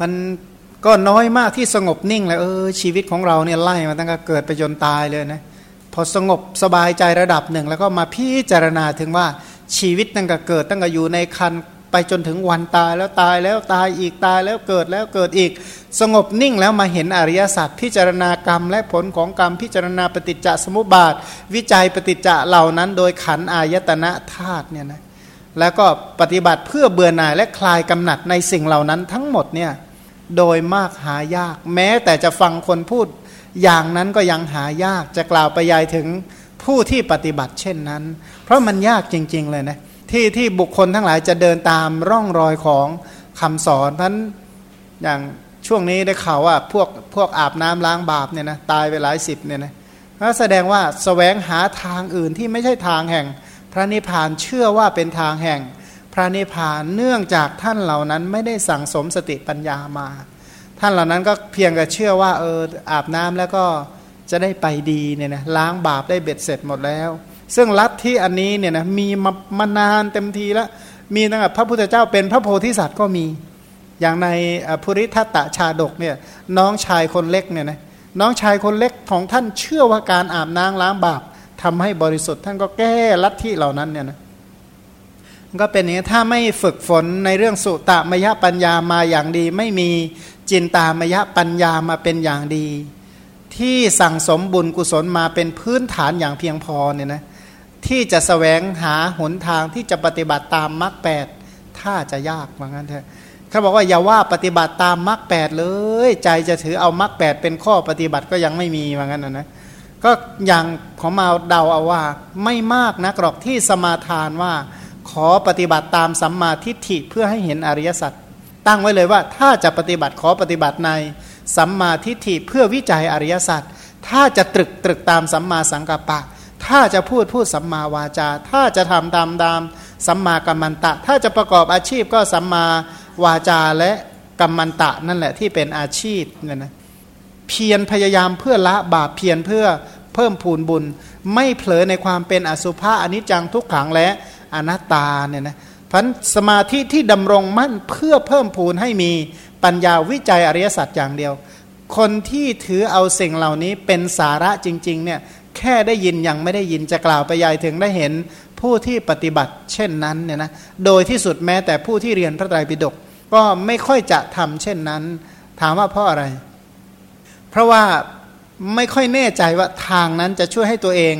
มันก็น้อยมากที่สงบนิ่งเลยเออชีวิตของเราเนี่ยไล่มาตั้งแต่เกิดไปจนตายเลยนะพอสงบสบายใจระดับหนึ่ง แล้วก็มาพิจารณาถึงว่าชีวิตตั้งแต่เกิดตั้งแต่อยู่ในคันไปจนถึงวันตายแล้วตายแล้วตายอีกตายแล้วเกิดแล้วเกิดอีก สงบนิ่งแล้วมาเห็นอริยสัจพิจารณากรรม และผลของกรรมพิจารณาปฏิจจสมุปบาท วิจัยปฏิจจะเหล่านั้น โดยขันอายตนะธาตุเนี่ยนะ แล้วก็ปฏิบัติเพื่อเบื่อหน่ายและคลายกำหนัดในสิ่งเหล่านั้นทั้งหมดเนี่ยโดยมากหายาก แม้แต่จะฟังคนพูดอย่างนั้นก็ยังหายากจะกล่าวไปยายถึงผู้ที่ปฏิบัติเช่นนั้น เพราะมันยากจริง ๆ เลยนะที่ที่บุคคลทั้งหลายจะเดินตามร่องรอยของคำสอนเพราะอย่างช่วงนี้ได้ข่าวว่าพวกพวกอาบน้ำล้างบาปเนี่ยนะตายไปหลายสิบเนี่ยนะก็แสดงว่าสแสวงหาทางอื่นที่ไม่ใช่ทางแห่ง พระนิพพานเชื่อว่าเป็นทางแห่ง พระนิพพานเนื่องจากท่านเหล่านั้นไม่ได้สั่งสมสติปัญญามา ท่านเหล่านั้นก็เพียงแต่เชื่อว่าเอออาบน้ำแล้วก็จะได้ไปดีเนี่ยนะล้างบาปได้เบ็ดเสร็จหมดแล้ว ซึ่งลัทธิอันนี้เนี่ยนะมีมามานานเต็มทีแล้วมีตั้งแต่พระพุทธเจ้าเป็นพระโพธิสัตว์ก็มี อย่างในภูริทัตตชาดกเนี่ยน้องชายคนเล็กเนี่ยนะน้องชายคนเล็กของท่านเชื่อว่าการอาบน้ำล้างบาป ทำให้บริสุทธิ์ท่านก็แก้ลัทธิเหล่านั้นเนี่ยนะก็เป็นอย่างนี้ถ้าไม่ฝึกฝนในเรื่องสุตตมยปัญญามาอย่างดี ไม่มีจินตามยปัญญามาเป็นอย่างดี ที่สั่งสมบุญกุศลมาเป็นพื้นฐานอย่างเพียงพอเนี่ยนะที่จะสแสวงหาหนทางที่จะปฏิบัติตามมรรคแปดถ้าจะยากว่างั้นเถอะเขาบอกว่าอย่าว่าปฏิบัติตามมรรคแปดเลย ใจจะถือเอามรรคแปดเป็นข้อปฏิบัติก็ยังไม่มีว่างั้นนะนะ ก็อย่างของมาเดาเอาว่าไม่มากนะกรอกที่สมาทานว่า ขอปฏิบัติตามสัมมาทิฏฐิเพื่อให้เห็นอริยสัจตั้งไว้เลยว่าถ้าจะปฏิบัติขอปฏิบัติในสัมมาทิฏฐิเพื่อวิจัยอริยสัจถ้าจะตรึกตรึกตามสัมมาสังกัปปะ ถ้าจะพูดพูดสัมมาวาจา ถ้าจะทำตามตามสัมมากัมมันตะ ถ้าจะประกอบอาชีพก็สัมมาวาจาและกัมมันตะนั่นแหละที่เป็นอาชีพเนี่ยนะ เพียรพยายามเพื่อละบาปเพียรเพื่อเพิ่มพูนบุญ ไม่เผลอในความเป็นอสุภะอนิจจังทุกขังและอนัตตาเนี่ยนะพันสมาธิที่ดำรงมั่นเพื่อเพิ่มพูนให้มีปัญญาวิจัยอริยสัจอย่างเดียว คนที่ถือเอาสิ่งเหล่านี้เป็นสาระจริงๆเนี่ยแค่ได้ยินยังไม่ได้ยินจะกล่าวไปยายถึงได้เห็นผู้ที่ปฏิบัติเช่นนั้นเนี่ยนะโดยที่สุดแม้แต่ผู้ที่เรียนพระไตรปิฎกก็ไม่ค่อยจะทำเช่นนั้น ถามว่าเพราะอะไร เพราะว่าไม่ค่อยแน่ใจว่าทางนั้นจะช่วยให้ตัวเอง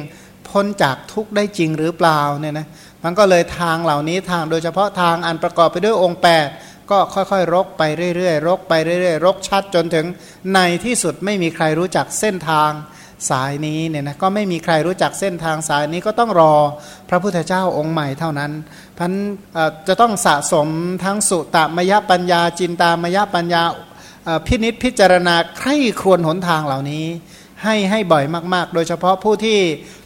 พ้นจากทุกข์ได้จริงหรือเปล่าเนี่ยนะมันก็เลยทางเหล่านี้ทางโดยเฉพาะทางอันประกอบไปด้วยองค์แปดก็ค่อยๆ รกไปเรื่อยๆ รกไปเรื่อยๆ รกชัดจนถึงในที่สุดไม่มีใครรู้จักเส้นทางสายนี้เนี่ยนะก็ไม่มีใครรู้จักเส้นทางสายนี้ก็ต้องรอพระพุทธเจ้าองค์ใหม่เท่านั้นพันจะต้องสะสมทั้งสุตมยปัญญาจินตามยปัญญา พินิษพิจารณาใคร่ครวญหนทางเหล่านี้ ให้ให้บ่อยมาก ๆ โดยเฉพาะผู้ที่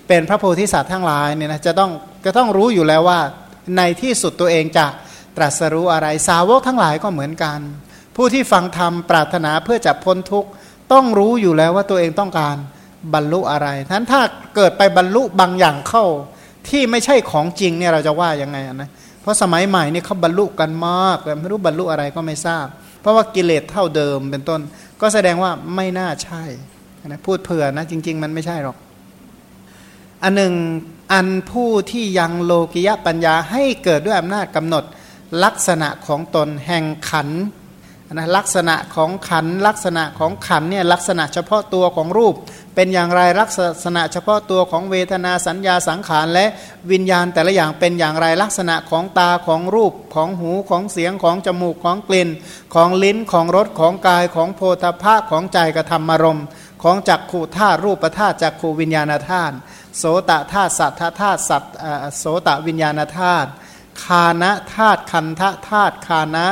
เป็นพระโพธิสัตว์ทั้งหลายเนี่ยนะจะต้องจะต้องรู้อยู่แล้วว่า ในที่สุดตัวเองจะตรัสรู้อะไรสาวกทั้งหลายก็เหมือนกัน ผู้ที่ฟังธรรมปรารถนาเพื่อจะพ้นทุกข์ต้องรู้อยู่แล้วว่าตัวเองต้องการบรรลุอะไรทั้นถ้าเกิดไปบรรลุบางอย่างเข้า ที่ไม่ใช่ของจริงเนี่ยเราจะว่ายังไงนะเพราะสมัยใหม่นี่เขาบรรลุกันมากแต่ไม่รู้บรรลุอะไรก็ไม่ทราบ ราะว่ากิเลสเท่าเดิมเป็นต้น ก็แสดงว่าไม่น่าใช่นะพูดเผื่อนะจริง ๆ มันไม่ใช่หรอก อันหนึ่งอันผู้ที่ยังโลกิยะปัญญาให้เกิดด้วยอำนาจกำหนดลักษณะของตนแห่งขัน นะลักษณะของขันลักษณะของขันเนี่ยลักษณะเฉพาะตัวของรูป เป็นอย่างไรลักษณะเฉพาะตัวของเวทนาสัญญาสังขารและวิญญาณแต่ละอย่างเป็นอย่างไรลักษณะของตาของรูปของหูของเสียงของจมูกของกลิ่น ของลิ้นของรสของกายของโพธภะของใจกระทำมารมของจักขูธาตุรูปธาตุจักขู่วิญญาณธาตุโสตธาตุสัทธธาตุสัตโสตวิญญาณธาตุคานะธาตุคันธธาตุคานะ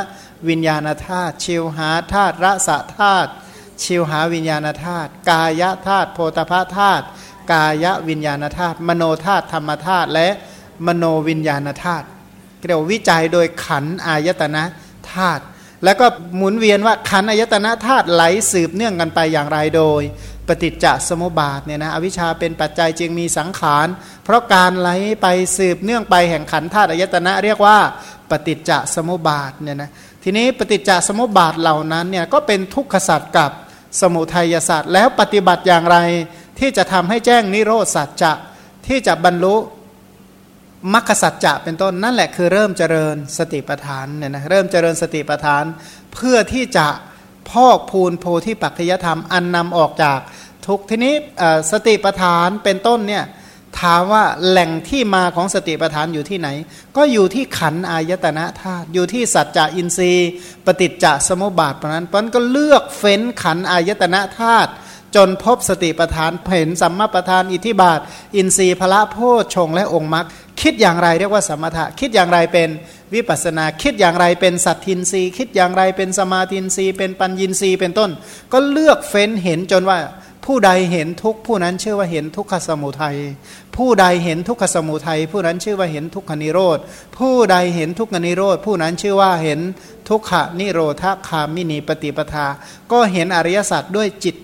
วิญญาณธาตุชิวหาธาตุรสธาตุชิวหาวิญญาณธาตุกายธาตุโพธพธาตุกายวิญญาณธาตุมโนธาตุธรรมธาตุและมโนวิญญาณธาตุเรียกวิจัยโดยขันอายตนะธาตุแล้วก็หมุนเวียนว่าขันอายตนะธาตุไหลสืบเนื่องกันไปอย่างไรโดย ปฏิจจสมุปบาทเนี่ยนะอวิชชาเป็นปัจจัยจึงมีสังขาร เพราะการไหลไปสืบเนื่องไปแห่งขันธาตุอายตนะ เรียกว่าปฏิจจสมุปบาทเนี่ยนะ ทีนี้ปฏิจจสมุปบาทเหล่านั้นเนี่ยก็เป็นทุกขศาสตว์กับสมุทัยศาสตว์แล้วปฏิบัติอย่างไรที่จะทำให้แจ้งนิโรธสัจจะที่จะบรรลุมรรคสัจจะเป็นต้นนั่นแหละคือเริ่มเจริญสติปัฏฐานเนี่ยนะเริ่มเจริญสติปัฏฐาน เพื่อที่จะพอกพูนโพธิปัจจยธรรมอันนำออกจากทุกทีนี้สติปัฏฐานเป็นต้นเนี่ย ถามว่าแหล่งที่มาของสติปัฏฐานอยู่ที่ไหน ก็อยู่ที่ขันอายตนะธาตุอยู่ที่สัจจะอินทรีย์ ปฏิจจสมุปบาทเพราะนั้นเพราะนั้นก็เลือกเฟ้นขันอายตนะธาตุจนพบสติปัฏฐานเห็นสัมมาปัฏฐานอิทธิบาท อินทรีย์พละโพชงและองค์มรรคคิดอย่างไรเรียกว่าสมถะ คิดอย่างไรเป็นวิปัสนา คิดอย่างไรเป็นสัตทินรีคิดอย่างไรเป็นสมาธินรีเป็นปัญญินรีเป็นต้น ก็เลือกเฟ้นเห็นจนว่า ผู้ใดเห็นทุกผู้นั้นชื่อว่าเห็นทุกขสมุทัย ผู้ใดเห็นทุกขสมุทัย ผู้นั้นชื่อว่าเห็นทุกขนิโรธ ผู้ใดเห็นทุกขนิโรธ ผู้นั้นชื่อว่าเห็นทุกขนิโรธคามินีปฏิปทา ก็เห็นอริยสัจด้วยจิต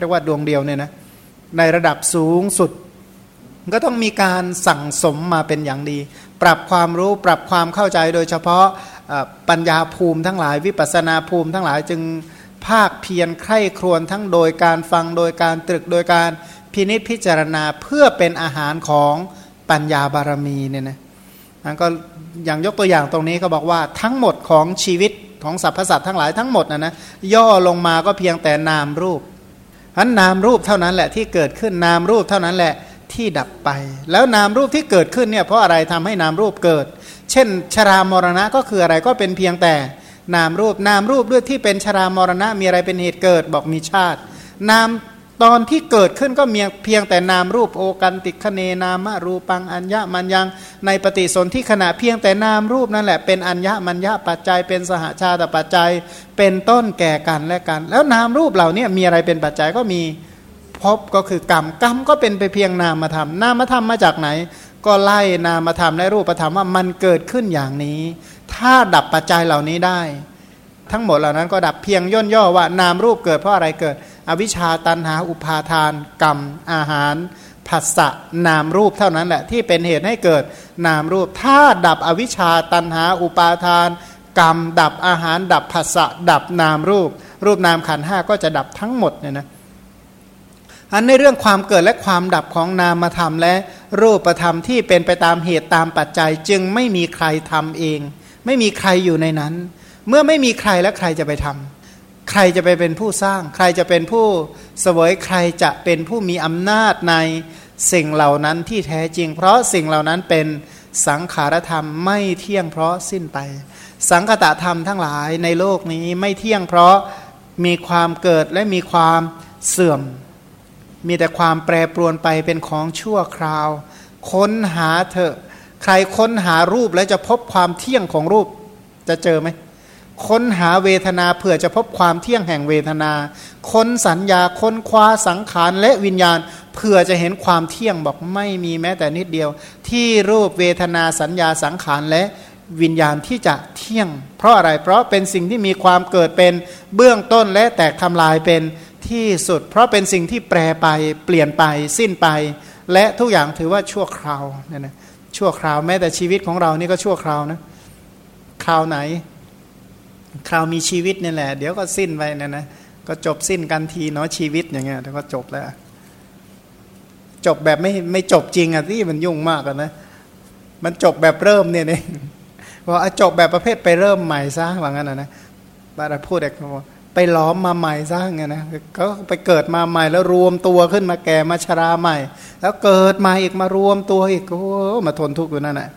เรียกว่าดวงเดียวเนี่ยนะในระดับสูงสุด ก็ต้องมีการสั่งสมมาเป็นอย่างดี ปรับความรู้ปรับความเข้าใจโดยเฉพาะปัญญาภูมิทั้งหลายวิปัสนาภูมิทั้งหลายจึง ภาคเพียรใคร่ครวญทั้งโดยการฟังโดยการตรึกโดยการพินิจพิจารณาเพื่อเป็นอาหารของปัญญาบารมีเนี่ยนะมันก็อย่างยกตัวอย่างตรงนี้ก็บอกว่าทั้งหมดของชีวิตของสรรพสัตว์ทั้งหลายทั้งหมดนะนะย่อลงมาก็เพียงแต่นามรูปอันนามรูปเท่านั้นแหละที่เกิดขึ้นนามรูปเท่านั้นแหละที่ดับไป แล้วนามรูปที่เกิดขึ้นเนี่ยเพราะอะไรทำให้นามรูปเกิด เช่น ชรามรณะก็คืออะไรก็เป็นเพียงแต่ นามรูปนามรูปด้วยที่เป็นชรามรณะมีอะไรเป็นเหตุเกิดบอกมีชาติ นามตอนที่เกิดขึ้นก็มีเพียงแต่นามรูปโอกันติคเนนามรูปังอัญญามันยังในปฏิสนธิขณะเพียงแต่นามรูปนั่นแหละเป็นอัญญามัญญาปัจจัย เป็นสหชาติปัจจัย เป็นต้นแก่กันและกัน แล้วนามรูปเหล่านี้มีอะไรเป็นปัจจัยก็มีพบก็คือกรรมกรรมก็เป็นไปเพียงนามธรรมนามธรรมมาจากไหน ก็ไล่นามธรรมและรูปธรรมว่ามันเกิดขึ้นอย่างนี้ ถ้าดับปัจจัยเหล่านี้ได้ ทั้งหมดเหล่านั้นก็ดับเพียงย่นย่อว่านามรูปเกิดเพราะอะไรเกิด อวิชชาตันหาอุปาทาน กรรม อาหารผัสสะนามรูปเท่านั้นแหละที่เป็นเหตุให้เกิดนามรูป ถ้าดับอวิชชาตันหาอุปาทาน กรรม ดับอาหาร ดับผัสสะดับนามรูป รูปนามขันห้าก็จะดับทั้งหมดเนี่ยนะอันในเรื่องความเกิดและความดับของนามธรรมและรูปธรรมที่เป็นไปตามเหตุตามปัจจัยจึงไม่มีใครทำเอง ไม่มีใครอยู่ในนั้น เมื่อไม่มีใครแล้วใครจะไปทำใครจะไปเป็นผู้สร้าง ใครจะเป็นผู้เสวยใครจะเป็นผู้มีอำนาจในสิ่งเหล่านั้นที่แท้จริง เพราะสิ่งเหล่านั้นเป็นสังขารธรรมไม่เที่ยงเพราะสิ้นไป สังคตธรรมทั้งหลายในโลกนี้ไม่เที่ยงเพราะมีความเกิดและมีความเสื่อม มีแต่ความแปรปรวนไปเป็นของชั่วคราว ค้นหาเถอะ ใครค้นหารูปแล้วจะพบความเที่ยงของรูปจะเจอไหมค้นหาเวทนาเผื่อจะพบความเที่ยงแห่งเวทนา ค้นสัญญาค้นคว้าสังขารและวิญญาณเผื่อจะเห็นความเที่ยงบอกไม่มีแม้แต่นิดเดียว ที่รูปเวทนาสัญญาสังขารและวิญญาณที่จะเที่ยง เพราะอะไรเพราะเป็นสิ่งที่มีความเกิดเป็นเบื้องต้นและแตกทำลายเป็นที่สุด เพราะเป็นสิ่งที่แปรไปเปลี่ยนไปสิ้นไป และทุกอย่างถือว่าชั่วคราวเนี่ยนะ ชั่วคราวแม้แต่ชีวิตของเรานี่ก็ชั่วคราวนะ คราวไหน คราวมีชีวิตนี่แหละ เดี๋ยวก็สิ้นไปนะนะก็จบสิ้นกันทีเนาะชีวิตอย่างเงี้ยเดี๋ยวก็จบแล้ว จบแบบไม่ไม่จบจริงอะที่มันยุ่งมากอะนะมันจบแบบเริ่มเนี่ยเองว่าจบแบบประเภทไปเริ่มใหม่ซะว่างั้นนะนะบาราพูดเด็กบอก ไปล้อมมาใหม่ซะไงนะก็ไปเกิดมาใหม่แล้วรวมตัวขึ้นมาแก่มาชราใหม่ แล้วเกิดมาอีกมารวมตัวอีกโอ้มาทนทุกข์อยู่นั่นแหละ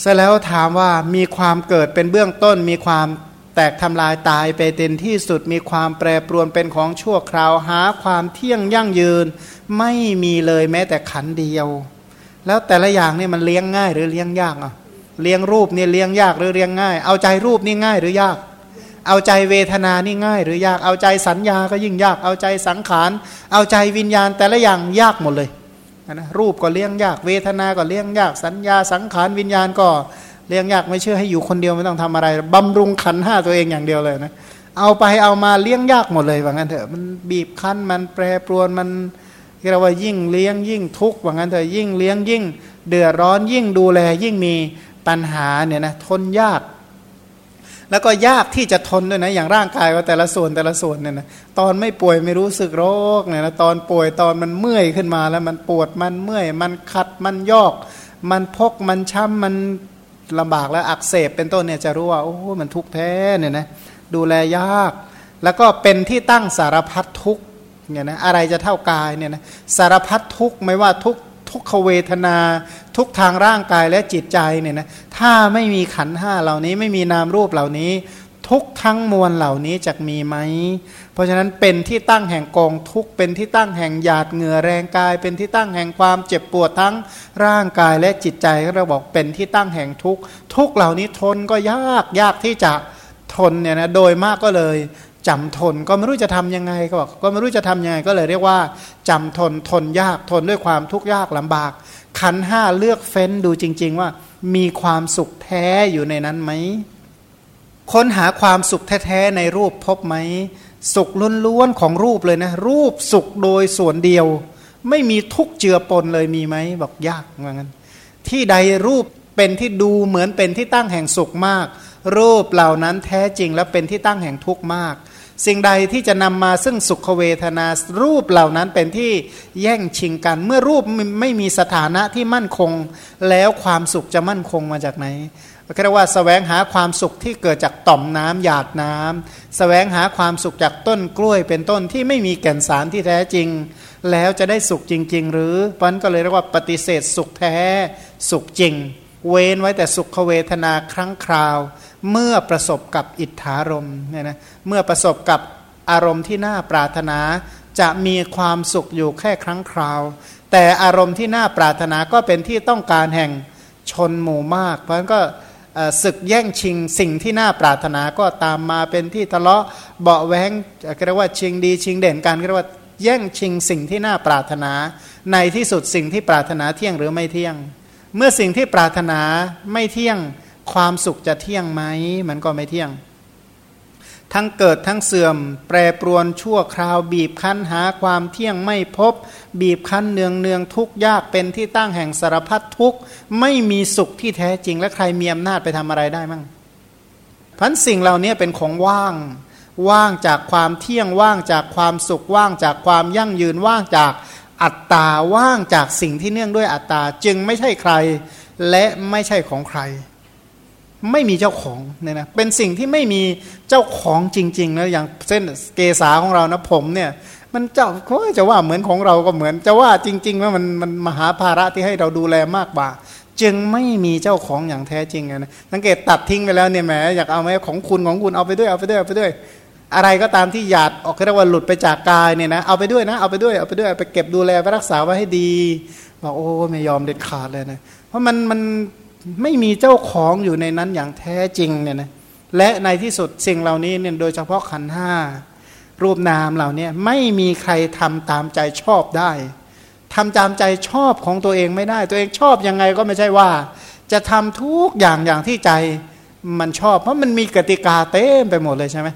เสร็จแล้วถามว่ามีความเกิดเป็นเบื้องต้น มีความแตกทำลายตายไปเต็มที่สุด มีความแปรปรวนเป็นของชั่วคราวหาความเที่ยงยั่งยืน ไม่มีเลยแม้แต่ขันเดียว แล้วแต่ละอย่างนี่มันเลี้ยงง่ายหรือเลี้ยงยากอะเลี้ยงรูปนี่เลี้ยงยากหรือเลี้ยงง่าย เอาใจรูปนี่ง่ายหรือยาก เอาใจเวทนานี่ง่าย หรือยากเอาใจสัญญาก็ยิ่งยากเอาใจสังขาร เอาใจวิญญาณแต่ละอย่างยากหมดเลยนะรูปก็เลี้ยงยาก เวทนาก็เลี้ยงยาก สัญญาสังขารวิญญาณก็เลี้ยงยากไม่เชื่อให้อยู่คนเดียวไม่ต้องทำอะไรบำรุงขันห้าตัวเองอย่างเดียวเลยนะเอาไปเอามาเลี้ยงยากหมดเลยว่างั้นเถอะมันบีบคั้นมันแปรปรวนมันเรียกว่ายิ่งเลี้ยงยิ่งทุกข์ว่างั้นเถอะยิ่งเลี้ยงยิ่ง เดือดร้อนยิ่งดูแลยิ่งมีปัญหาเนี่ยนะทนยาก แล้วก็ยากที่จะทนด้วยนะอย่างร่างกายว่าแต่ละส่วนแต่ละส่วนเนี่ยนะตอนไม่ป่วยไม่รู้สึกโรคเนี่ยนะตอนป่วยตอนมันเมื่อยขึ้นมาแล้วมันปวดมันเมื่อย มันขัดมันยอก มันพกมันช้ำมันลำบากแล้วอักเสบเป็นต้นเนี่ยจะรู้ว่าโอ้มันทุกข์แท้เนี่ยนะดูแลยาก แล้วก็เป็นที่ตั้งสารพัดทุกข์เนี่ยนะอะไรจะเท่ากายเนี่ยนะสารพัดทุกข์ไม่ว่าทุก ทุกขเวทนา ทุกทางร่างกายและจิตใจเนี่ยนะถ้าไม่มีขันห้าเหล่านี้ไม่มีนามรูปเหล่านี้ ทุกทั้งมวลเหล่านี้จะมีไหม เพราะฉะนั้นเป็นที่ตั้งแห่งกองทุกเป็นที่ตั้งแห่งหยาดเหงื่อแรงกาย เป็นที่ตั้งแห่งความเจ็บปวดทั้งร่างกายและจิตใจเราบอกเป็นที่ตั้งแห่งทุกทุกเหล่านี้ทนก็ยากยากที่จะทนเนี่ยนะโดยมากก็เลย จำทนก็ไม่รู้จะทํำยังไงก็บอกก็ไม่รู้จะทํำยังไงก็เลยเรียกว่าจำทนทนยากทนด้วยความทุกข์ยากลำบาก ขันห้าเลือกเฟ้นดูจริง ๆ ว่ามีความสุขแท้อยู่ในนั้นไหมค้นหาความสุขแท้ๆในรูปพบไหมสุขล้วนๆของรูปเลยนะ รูปสุขโดยส่วนเดียว ไม่มีทุกเจือปนเลยมีไหมบอกยากเหมือนกันที่ใดรูปเป็นที่ดูเหมือนเป็นที่ตั้งแห่งสุขมาก รูปเหล่านั้นแท้จริงและเป็นที่ตั้งแห่งทุกข์มาก สิ่งใดที่จะนำมาซึ่งสุขเวทนารูปเหล่านั้นเป็นที่แย่งชิงกัน เมื่อรูปไม่มีสถานะที่มั่นคง แล้วความสุขจะมั่นคงมาจากไหนก็เรียกว่าสแสวงหาความสุขที่เกิดจากต่อมน้ำหยาดน้ำสแสวงหาความสุขจากต้นกล้วยเป็นต้นที่ไม่มีแก่นสารที่แท้จริง แล้วจะได้สุขจริง ๆ หรือปันก็เลยเรียกว่าปฏิเสธสุขแท้สุขจริง เว้นไว้แต่สุขเวทนาครั้งคราว เมื่อประสบกับอิทธารมเนี่ยนะเมื่อประสบกับอารมณ์ที่น่าปรารถนา จะมีความสุขอยู่แค่ครั้งคราว แต่อารมณ์ที่น่าปรารถนาก็เป็นที่ต้องการแห่งชนหมู่มาก เพราะฉะนั้นก็ศึกแย่งชิงสิ่งที่น่าปรารถนาก็ตามมาเป็นที่ทะเลาะเบาแวงเรียกว่าชิงดีชิงเด่นกันเรียกว่าแย่งชิงสิ่งที่น่าปรารถนา ในที่สุดสิ่งที่ปรารถนาเที่ยงหรือไม่เที่ยง เมื่อสิ่งที่ปรารถนาไม่เที่ยงความสุขจะเที่ยงไหมมันก็ไม่เที่ยง ทั้งเกิดทั้งเสื่อม แปรปรวนชั่วคราว บีบคั้นหาความเที่ยงไม่พบ บีบคั้นเนืองเนืองทุกยากเป็นที่ตั้งแห่งสารพัดทุกไม่มีสุขที่แท้จริงและใครมีอำนาจไปทำอะไรได้มั่งพันสิ่งเหล่านี้เป็นของว่าง ว่างจากความเที่ยงว่างจากความสุขว่างจากความยั่งยืนว่างจาก อัตตาว่างจากสิ่งที่เนื่องด้วยอัตตาจึงไม่ใช่ใคร และไม่ใช่ของใคร ไม่มีเจ้าของเนี่ยนะเป็นสิ่งที่ไม่มีเจ้าของจริงๆนะอย่างเส้นเกษาของเรานะผมเนี่ย มันเจ้าเขาจะว่าเหมือนของเราก็เหมือน จะว่าจริงๆว่ามันมันมหาภาระที่ให้เราดูแลมากกว่า จึงไม่มีเจ้าของอย่างแท้จริงนะสังเกตตัดทิ้งไปแล้วเนี่ยแหมอยากเอาไหมของคุณของคุณเอาไปด้วยเอาไปด้วยเอาไปด้วย อะไรก็ตามที่หยาดออกเรียกว่าหลุดไปจากกายเนี่ยนะเอาไปด้วยนะเอาไปด้วยเอาไปด้วยไปเก็บดูแลไปรักษาไว้ให้ดีบอกโอ้ไม่ยอมเด็ดขาดเลยนะเพราะมันมันไม่มีเจ้าของอยู่ในนั้นอย่างแท้จริงเนี่ยนะและในที่สุดสิ่งเหล่านี้เนี่ยโดยเฉพาะขันห้ารูปนามเหล่านี้ไม่มีใครทำตามใจชอบได้ทำตามใจชอบของตัวเองไม่ได้ ตัวเองชอบยังไงก็ไม่ใช่ว่า จะทำทุกอย่างอย่างที่ใจมันชอบ เพราะมันมีกติกาเต็มไปหมดเลยใช่ไหม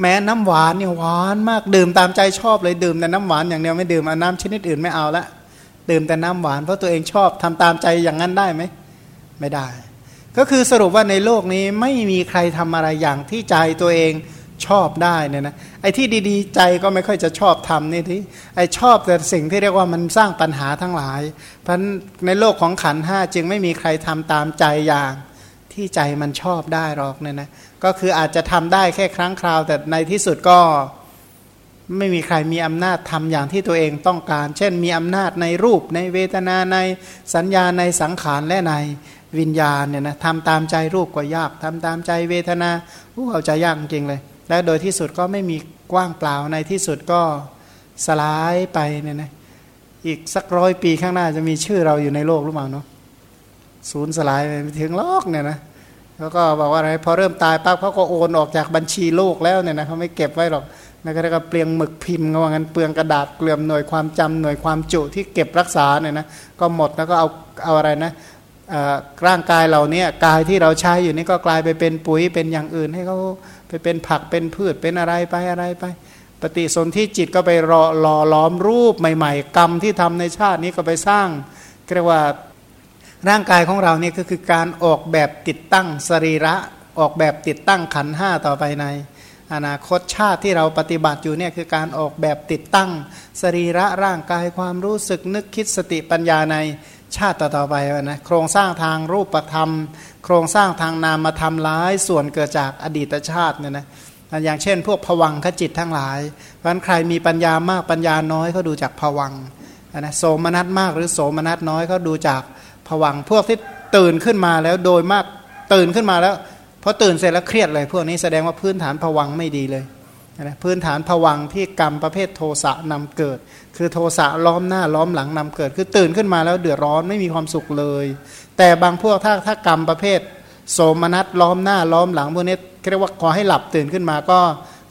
แม้น้ำหวานเนี่ยหวานมากดื่มตามใจชอบเลยดื่มแต่น้ำหวานอย่างเดียวไม่ดื่มน้ำชนิดอื่นไม่เอาละดื่มแต่น้ำหวานเพราะตัวเองชอบทำตามใจอย่างนั้นได้ไหมไม่ได้ ก็คือสรุปว่าในโลกนี้ไม่มีใครทำอะไรอย่างที่ใจตัวเองชอบได้เนี่ยนะไอ้ที่ดีๆ ใจก็ไม่ค่อยจะชอบทำนี่ที่ไอ้ชอบแต่สิ่งที่เรียกว่ามันสร้างปัญหาทั้งหลาย เพราะในโลกของขันห้าจึงไม่มีใครทำตามใจอย่างที่ใจมันชอบได้หรอกเนี่ยนะ ก็คืออาจจะทำได้แค่ครั้งคราว แต่ในที่สุดก็ไม่มีใครมีอำนาจทำอย่างที่ตัวเองต้องการ เช่น มีอำนาจในรูปในเวทนาในสัญญาในสังขารและในวิญญาณเนี่ยนะทำตามใจรูปก็ยากทำตามใจเวทนาผู้เอาใจยากจริงเลย และโดยที่สุดก็ไม่มีกว้างเปล่าในที่สุดก็สลายไปเนี่ยนะอีกสักร้อยปีข้างหน้าจะมีชื่อเราอยู่ในโลกหรือเปล่าเนาะศูนย์สลายไปถึงโลกเนี่ยนะ แล้วก็บอกว่าอะไรพอเริ่มตายปั๊บเขาก็โอนออกจากบัญชีโลกแล้วเนี่ยนะเขาไม่เก็บไว้หรอกนั่นก็เรียกว่าเปลืองหมึกพิมพ์ก็ว่างั้นเปลืองกระดาษเกลื่อมหน่วยความจำหน่วยความจุที่เก็บรักษาเนี่ยนะก็หมดแล้วก็เอาเอาอะไรนะร่างกายเราเนี่ยกายที่เราใช้อยู่นี่ก็กลายไปเป็นปุ๋ยเป็นอย่างอื่นให้เขาไปเป็นผักเป็นพืชเป็นอะไรไปอะไรไป ปฏิสนธิจิตก็ไปรอหล่อล้อมรูปใหม่ ๆ กรรมที่ทำในชาตินี้ก็ไปสร้างเรียกว่า ร่างกายของเราเนี่ยก็คือการออกแบบติดตั้งสรีระออกแบบติดตั้งขันห้าต่อไปใน อนาคตชาติที่เราปฏิบัติอยู่เนี่ยคือการออกแบบติดตั้งสรีระร่างกายความรู้สึกนึกคิดสติปัญญาในชาติต่อๆไปนะโครงสร้างทางรูปธรรม โครงสร้างทางนามธรรมหลายส่วนเกิดจากอดีตชาติเนี่ยนะอย่างเช่น พวกผวังขจิตทั้งหลายเพราะฉะนั้นใครมีปัญญามากปัญญาน้อยเขาดูจากผวังนะโสมนัสมากหรือโสมนัสน้อยเขาดูจาก ผวังพวกที่ตื่นขึ้นมาแล้วโดยมากตื่นขึ้นมาแล้วพอตื่นเสร็จแล้วเครียดเลย พวกนี้แสดงว่าพื้นฐานผวังไม่ดีเลยนะพื้นฐานผวังที่กรรมประเภทโทสะนำเกิด คือโทสะล้อมหน้าล้อมหลังนำเกิด คือตื่นขึ้นมาแล้วเดือดร้อนไม่มีความสุขเลย แต่บางพวกถ้าถ้ากรรมประเภท โสมนัสล้อมหน้าล้อมหลังพวกนี้เรียกว่าขอให้หลับตื่นขึ้นมาก็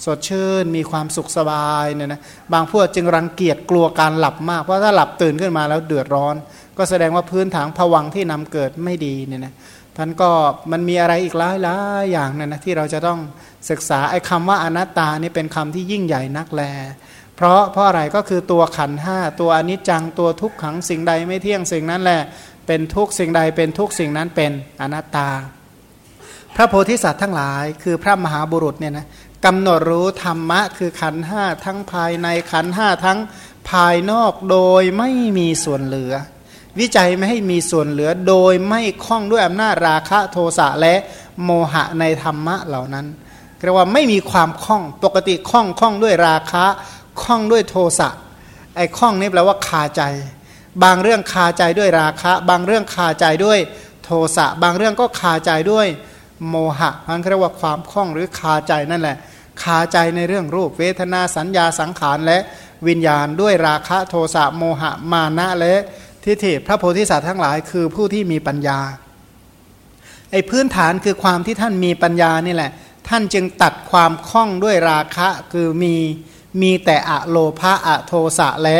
สดชื่น มีความสุขสบายเนี่ยนะบางพวกจึงรังเกียจกลัวการหลับมากเพราะถ้าหลับตื่นขึ้นมาแล้วเดือดร้อน ก็แสดงว่าพื้นฐานผวังที่นำเกิดไม่ดีเนี่ยนะท่านก็มันมีอะไรอีกหลายหลายอย่างนะนะที่เราจะต้องศึกษาไอ้คำว่าอนัตตานี่เป็นคำที่ยิ่งใหญ่นักแล เพราะเพราะอะไรก็คือตัวขันห้าตัวอนิจจังตัวทุกขังสิ่งใดไม่เที่ยงสิ่งนั้นแหละเป็นทุกสิ่งใดเป็นทุกสิ่งนั้นเป็นอนัตตา พระโพธิสัตว์ทั้งหลาย คือพระมหาบุรุษเนี่ยนะ กำหนดรู้ธรรมะ คือขันห้าทั้งภายในขันห้าทั้งภายนอกโดยไม่มีส่วนเหลือ วิจัยไม่ให้มีส่วนเหลือโดยไม่คล้องด้วยอำนาจราคะโทสะและโมหะในธรรมะเหล่านั้นเรียกว่าไม่มีความคล้องปกติคล้องคล้องด้วยราคะคล้องด้วยโทสะไอ้คล้องนี่แปลว่าคาใจ บางเรื่องคาใจด้วยราคะ บางเรื่องคาใจด้วยโทสะบางเรื่องก็คาใจด้วยโมหะมันเรียกว่าความคล้องหรือคาใจนั่นแหละ คาใจในเรื่องรูปเวทนาสัญญาสังขารและวิญญาณด้วยราคะโทสะโมหะมานะและทิฏฐิพระโพธิสัตว์ทั้งหลายคือผู้ที่มีปัญญาไอ้พื้นฐานคือความที่ท่านมีปัญญานี่แหละ ท่านจึงตัดความคล้องด้วยราคะคือมีมีแต่อะโลภะอะโทสะและ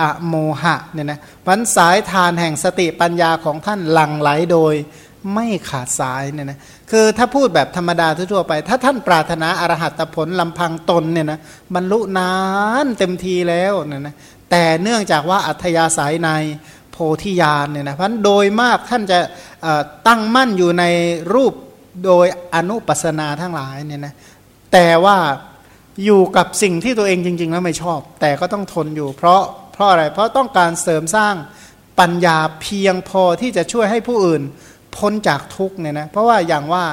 อะโมหะเนี่ยนะวันสายทานแห่งสติปัญญาของท่านหลั่งไหลโดยไม่ขาดสายเนี่ยนะ คือถ้าพูดแบบธรรมดาทั่วไป ถ้าท่านปรารถนาอรหัตผลลำพังตนเนี่ยนะบรรลุนานเต็มทีแล้วเนี่ยนะแต่เนื่องจากว่าอัธยาศัยในโพธิญาณเนี่ยนะเพราะโดยมากท่านจะตั้งมั่นอยู่ในรูปโดยอนุปัสนาทั้งหลายเนี่ยนะแต่ว่าอยู่กับสิ่งที่ตัวเองจริง ๆ แล้วไม่ชอบ แต่ก็ต้องทนอยู่ เพราะเพราะอะไรเพราะต้องการเสริมสร้างปัญญาเพียงพอที่จะช่วยให้ผู้อื่น พ้นจากทุกเนี่ยนะเพราะว่าอย่างว่า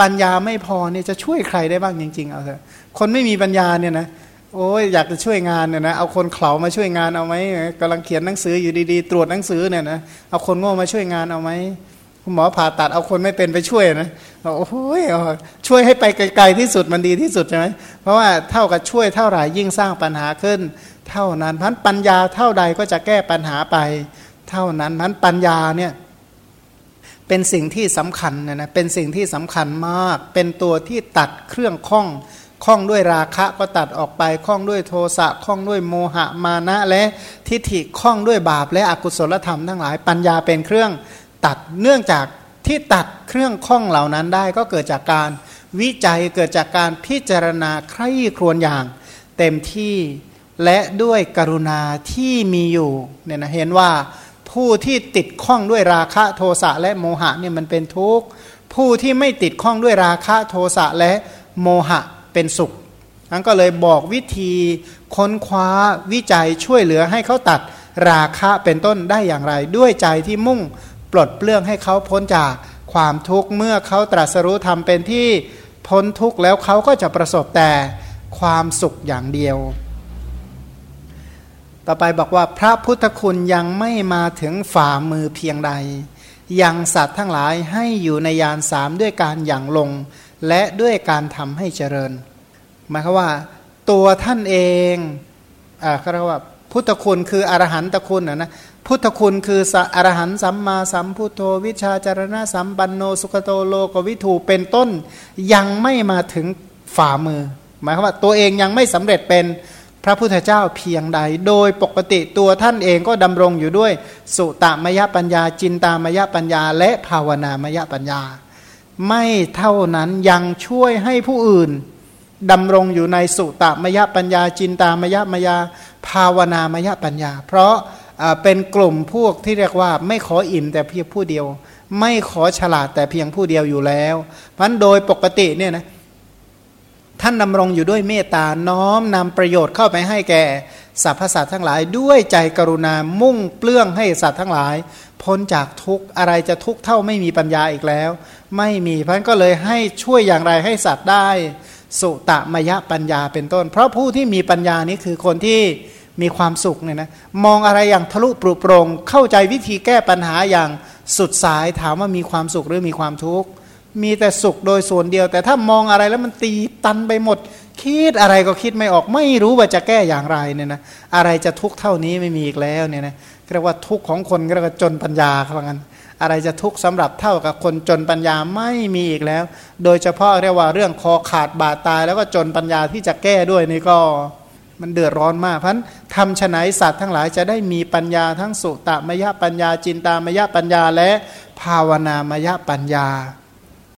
ปัญญาไม่พอเนี่ยจะช่วยใครได้บ้างจริง ๆ เอาเถอะคนไม่มีปัญญาเนี่ยนะโอ้ยอยากจะช่วยงานเนี่ยนะเอาคนเขามาช่วยงานเอาไหมกำลังเขียนหนังสืออยู่ดีๆ ตรวจหนังสือเนี่ยนะเอาคนโง่มาช่วยงานเอาไหมคุณหมอผ่าตัดเอาคนไม่เป็นไปช่วยนะโอ้ยช่วยให้ไปไกลๆที่สุดมันดีที่สุดใช่ไหมเพราะว่าเท่ากับช่วยเท่าไหร่ยิ่งสร้างปัญหาขึ้น เท่านั้นพันปัญญาเท่าใดก็จะแก้ปัญหาไป เท่านั้นพันปัญญาเนี่ย เป็นสิ่งที่สำคัญนะนะเป็นสิ่งที่สำคัญมาก เป็นตัวที่ตัดเครื่องข้องข้องด้วยราคะก็ตัดออกไปข้องด้วยโทสะข้องด้วยโมหะมานะและทิฏฐิข้องด้วยบาปและอกุศลธรรมทั้งหลายปัญญาเป็นเครื่องตัดเนื่องจากที่ตัดเครื่องข้องเหล่านั้นได้ก็เกิดจากการวิจัยเกิดจากการพิจารณาใคร่ครวญอย่าง เต็มที่และด้วยกรุณาที่มีอยู่เนี่ยนะเห็นว่า ผู้ที่ติดข้องด้วยราคะโทสะและโมหะเนี่ยมันเป็นทุกข์ผู้ที่ไม่ติดข้องด้วยราคะโทสะและโมหะเป็นสุขนั้นก็เลยบอกวิธีค้นคว้าวิจัยช่วยเหลือให้เขาตัดราคะเป็นต้นได้อย่างไร ด้วยใจที่มุ่งปลดเปลื้องให้เขาพ้นจากความทุกข์เมื่อเขาตรัสรู้ทำเป็นที่พ้นทุกข์แล้วเขาก็จะประสบแต่ความสุขอย่างเดียว ต่อไปบอกว่าพระพุทธคุณยังไม่มาถึงฝ่ามือเพียงใด ยังสัตว์ทั้งหลายให้อยู่ในยานสามด้วยการอย่างลง และด้วยการทำให้เจริญ หมายความว่า ตัวท่านเองอ่าเขาเรียกว่าพุทธคุณคืออรหันตคุณนะนะพุทธคุณคืออรหันสัมมาสัมพุทโธวิชาจารณะสัมปันโนสุขโตโลกวิถูเป็นต้น ยังไม่มาถึงฝ่ามือ หมายความว่าตัวเองยังไม่สำเร็จเป็น พระพุทธเจ้าเพียงใด โดยปกติตัวท่านเองก็ดำรงอยู่ด้วย สุตามยปัญญา จินตามยปัญญา และภาวนามยปัญญา ไม่เท่านั้นยังช่วยให้ผู้อื่นดำรงอยู่ในสุตามยปัญญา จินตามยมยา ภาวนามยปัญญา เพราะเป็นกลุ่มพวกที่เรียกว่าไม่ขออิ่มแต่เพียงผู้เดียว ไม่ขอฉลาดแต่เพียงผู้เดียวอยู่แล้วเพราะโดยปกติเนี่ยนะ ท่านดำรงอยู่ด้วยเมตตาน้อมนำประโยชน์เข้าไปให้แก่สรรพสัตว์ทั้งหลาย ด้วยใจกรุณามุ่งเปลื้องให้สัตว์ทั้งหลาย พ้นจากทุกข์อะไรจะทุกข์เท่าไม่มีปัญญาอีกแล้ว ไม่มีพระนั้นก็เลยให้ช่วยอย่างไรให้สัตว์ได้ สุตมยะปัญญาเป็นต้น เพราะผู้ที่มีปัญญานี้คือคนที่มีความสุขเนี่ยนะมองอะไรอย่างทะลุปรุโปรงเข้าใจวิธีแก้ปัญหาอย่างสุดสายถามว่ามีความสุขหรือมีความทุกข์ มีแต่สุขโดยส่วนเดียว แต่ถ้ามองอะไรแล้วมันตีตันไปหมด คิดอะไรก็คิดไม่ออก ไม่รู้ว่าจะแก้อย่างไรเนี่ยนะอะไรจะทุกข์เท่านี้ไม่มีอีกแล้วเนี่ยนะเรียกว่าทุกข์ของคนเรียกว่าจนปัญญาครับงั้นอะไรจะทุกข์สำหรับเท่ากับคนจนปัญญาไม่มีอีกแล้ว โดยเฉพาะเรียกว่าเรื่องคอขาดบาดตาย แล้วก็จนปัญญาที่จะแก้ด้วยนี่ก็มันเดือดร้อนมากเพราะนั้นทำฉนัยสัตว์ทั้งหลายจะได้มีปัญญาทั้งสุตตมยปัญญาจินตามยปัญญาและภาวนามยปัญญา